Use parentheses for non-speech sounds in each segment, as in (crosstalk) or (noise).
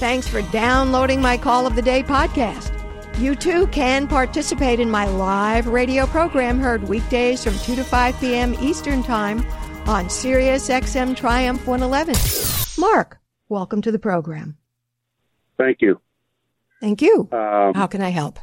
Thanks for downloading my Call of the Day podcast. You too can participate in my live radio program heard weekdays from 2 to 5 p.m. Eastern Time on Sirius XM Triumph 111. Mark, welcome to the program. Thank you. Thank you. Um, How can I help?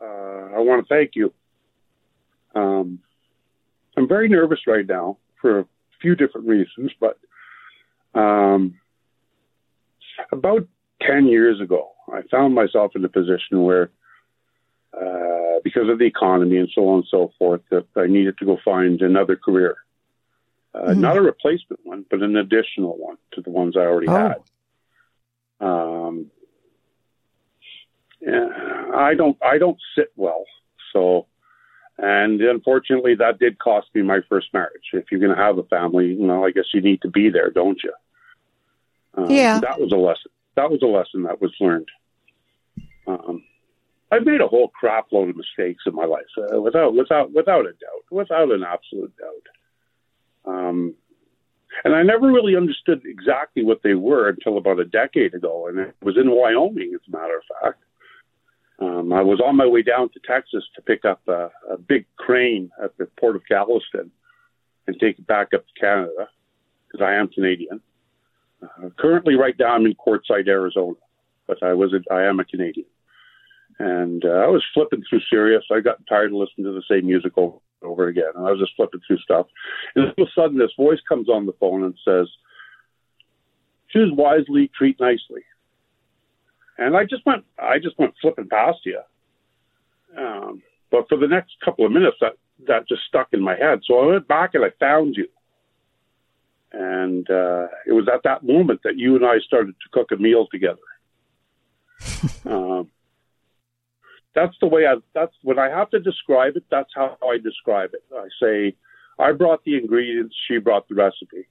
Uh, I want to thank you. Um, I'm very nervous right now for a few different reasons, but um, about 10 years ago, I found myself in a position where, uh, because of the economy and so on and so forth, that I needed to go find another career. Uh, mm-hmm. Not a replacement one, but an additional one to the ones I already oh. had. Um, yeah, I don't I don't sit well, so and unfortunately that did cost me my first marriage. If you're going to have a family, you know, I guess you need to be there, don't you? Um, yeah, that was a lesson. That was a lesson that was learned. Um, I've made a whole crap load of mistakes in my life, uh, without without without a doubt, without an absolute doubt. Um, and I never really understood exactly what they were until about a decade ago, and it was in Wyoming, as a matter of fact. Um, I was on my way down to Texas to pick up a, a big crane at the port of Galveston and take it back up to Canada because I am Canadian. Uh, currently, right now, I'm in Quartzsite, Arizona, but I was a, I am a Canadian. And uh, I was flipping through Sirius. I got tired of listening to the same music over and over again. And I was just flipping through stuff. And all of a sudden, this voice comes on the phone and says, Choose wisely, treat nicely. And I just went, I just went flipping past you. Um, but for the next couple of minutes, that, that just stuck in my head. So I went back and I found you. And uh, it was at that moment that you and I started to cook a meal together. (laughs) um, that's the way I. That's when I have to describe it. That's how I describe it. I say, I brought the ingredients. She brought the recipe.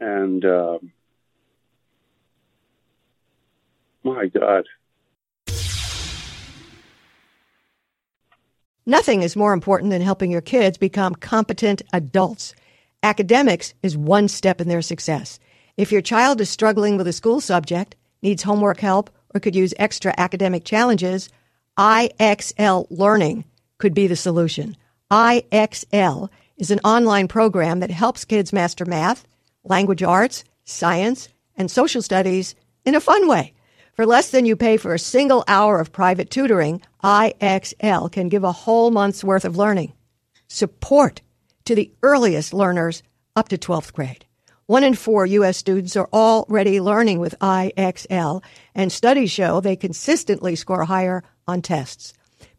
And um, my God. Nothing is more important than helping your kids become competent adults. Academics is one step in their success. If your child is struggling with a school subject, needs homework help, or could use extra academic challenges, IXL Learning could be the solution. IXL is an online program that helps kids master math, language arts, science, and social studies in a fun way. For less than you pay for a single hour of private tutoring, IXL can give a whole month's worth of learning. Support to the earliest learners up to 12th grade. One in four U.S. students are already learning with IXL, and studies show they consistently score higher on tests.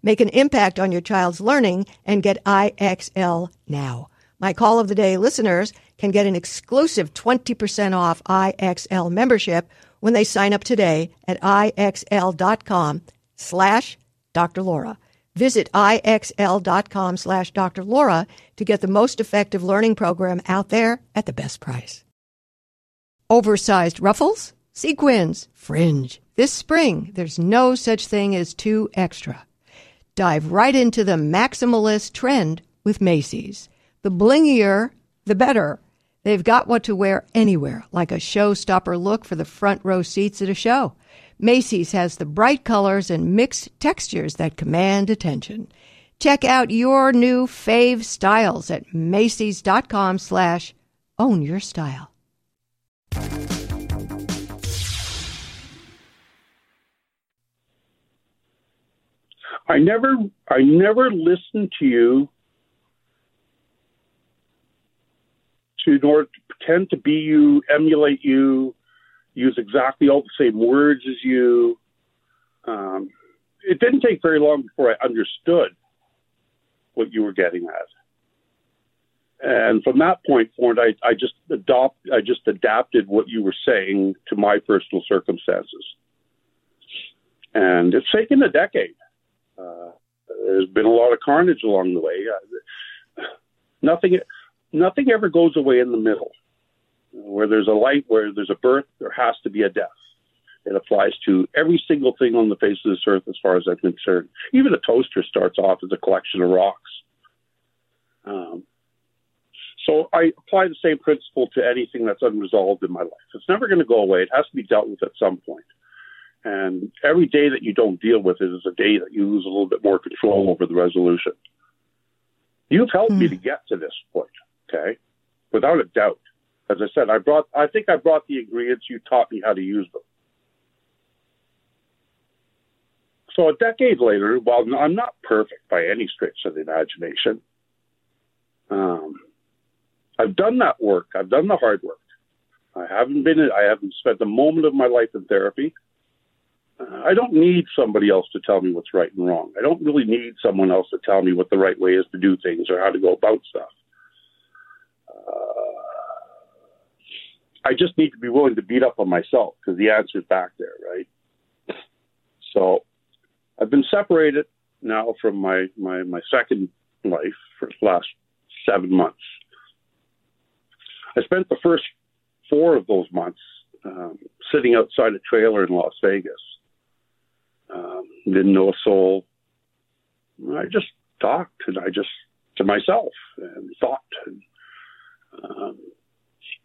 Make an impact on your child's learning and get IXL now. My call of the day listeners can get an exclusive 20% off IXL membership when they sign up today at IXL.com slash Dr. Laura. Visit IXL.com slash Dr. Laura to get the most effective learning program out there at the best price. Oversized ruffles, sequins, fringe. This spring, there's no such thing as too extra. Dive right into the maximalist trend with Macy's. The blingier, the better. They've got what to wear anywhere, like a showstopper look for the front row seats at a show. Macy's has the bright colors and mixed textures that command attention. Check out your new fave styles at Macy's.com slash own your style. I never I never listened to you to nor pretend to be you, emulate you, use exactly all the same words as you. Um, it didn't take very long before I understood what you were getting at. and from that point forward, I, I just adopt, I just adapted what you were saying to my personal circumstances, and it's taken a decade. Uh, there's been a lot of carnage along the way. Uh, nothing, nothing ever goes away in the middle. Where there's a light, where there's a birth, there has to be a death. It applies to every single thing on the face of this earth, as far as I'm concerned. Even a toaster starts off as a collection of rocks. Um, so I apply the same principle to anything that's unresolved in my life. It's never going to go away. It has to be dealt with at some point. And every day that you don't deal with it is a day that you lose a little bit more control over the resolution. You've helped mm. me hmm. to get to this point, okay? Without a doubt. As I said, I brought I think I brought the ingredients, you taught me how to use them. So a decade later, while I'm not perfect by any stretch of the imagination, um, I've done that work. I've done the hard work. I haven't been. I haven't spent a moment of my life in therapy. Uh, I don't need somebody else to tell me what's right and wrong. I don't really need someone else to tell me what the right way is to do things or how to go about stuff. Uh, I just need to be willing to beat up on myself because the answer's back there, right? So I've been separated now from my, my, my second life for the last seven months. I spent the first four of those months um, sitting outside a trailer in Las Vegas. Um, didn't know a soul. I just talked and I just to myself and thought. And, um,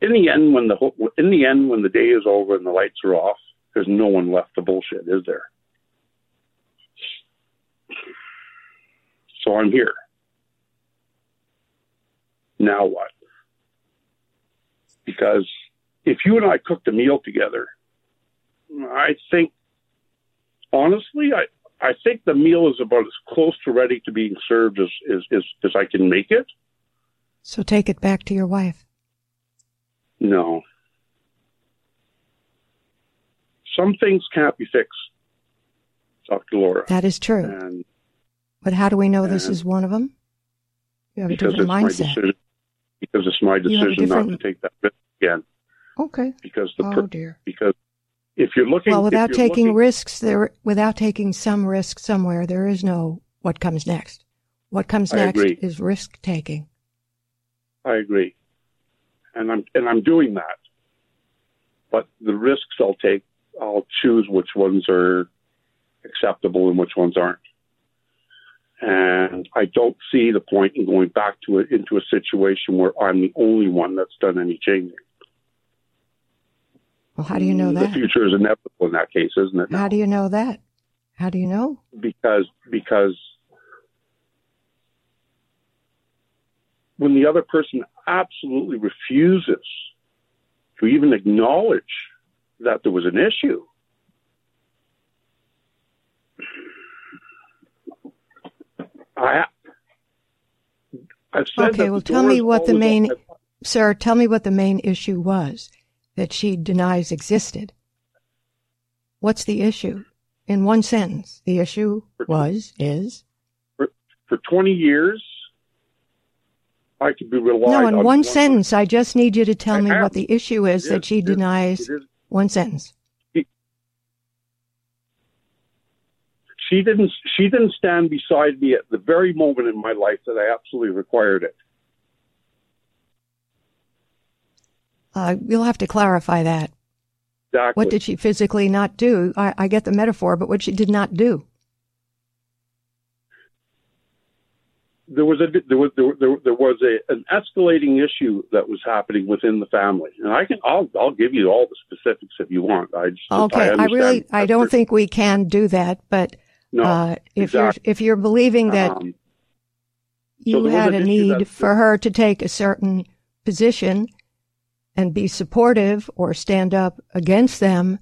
in the end, when the in the end when the day is over and the lights are off, there's no one left to bullshit, is there? So I'm here. Now what? Because if you and I cooked a meal together, I think, honestly, I, I think the meal is about as close to ready to being served as, as, as, as I can make it. So take it back to your wife. No. Some things can't be fixed, Dr. Laura. That is true. And, but how do we know this is one of them? You have a different mindset because it's my decision different... not to take that risk again. Okay. Because the oh dear. Because if you're looking well, without taking looking, risks, there without taking some risk somewhere, there is no what comes next. What comes I next agree. is risk taking. I agree, and I'm and I'm doing that. But the risks I'll take, I'll choose which ones are acceptable and which ones aren't. And I don't see the point in going back to it into a situation where I'm the only one that's done any changing. Well, how do you know that? The future is inevitable in that case, isn't it? Now? How do you know that? How do you know? Because because when the other person absolutely refuses to even acknowledge that there was an issue, I, I've said okay, well, tell me what the main, sir, tell me what the main issue was that she denies existed. What's the issue? In one sentence, the issue was, is? For, for 20 years, I could be relied No, in on one, one sentence, I just need you to tell I me what the issue is, that she denies. One sentence. She didn't. She didn't stand beside me at the very moment in my life that I absolutely required it. Uh, you'll have to clarify that. Exactly. What did she physically not do? I, I get the metaphor, but what she did not do. There was a there was there, there, there was a an escalating issue that was happening within the family, and I can I'll I'll give you all the specifics if you want. I just, okay. I, I really I don't think we can do that, but no, uh, if exactly. you're if you're believing that um, you so had a need for her to take a certain position and be supportive or stand up against them,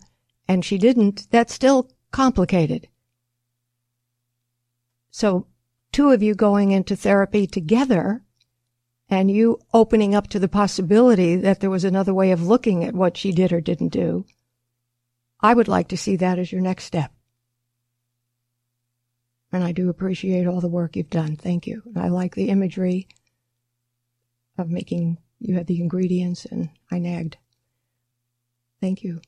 and she didn't, that's still complicated. So, two of you going into therapy together and you opening up to the possibility that there was another way of looking at what she did or didn't do, I would like to see that as your next step. And I do appreciate all the work you've done. Thank you. I like the imagery of making you had the ingredients and I nagged. Thank you.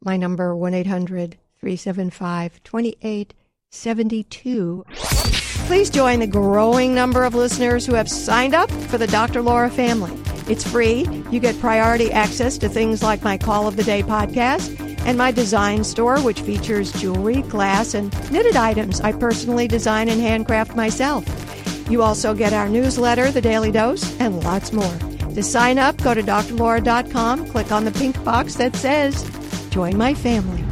My number 1-800-375-2872. Please join the growing number of listeners who have signed up for the Dr. Laura family. It's free. You get priority access to things like my Call of the Day podcast and my design store, which features jewelry, glass, and knitted items I personally design and handcraft myself. You also get our newsletter, The Daily Dose, and lots more. To sign up, go to drlaura.com, click on the pink box that says, Join my family.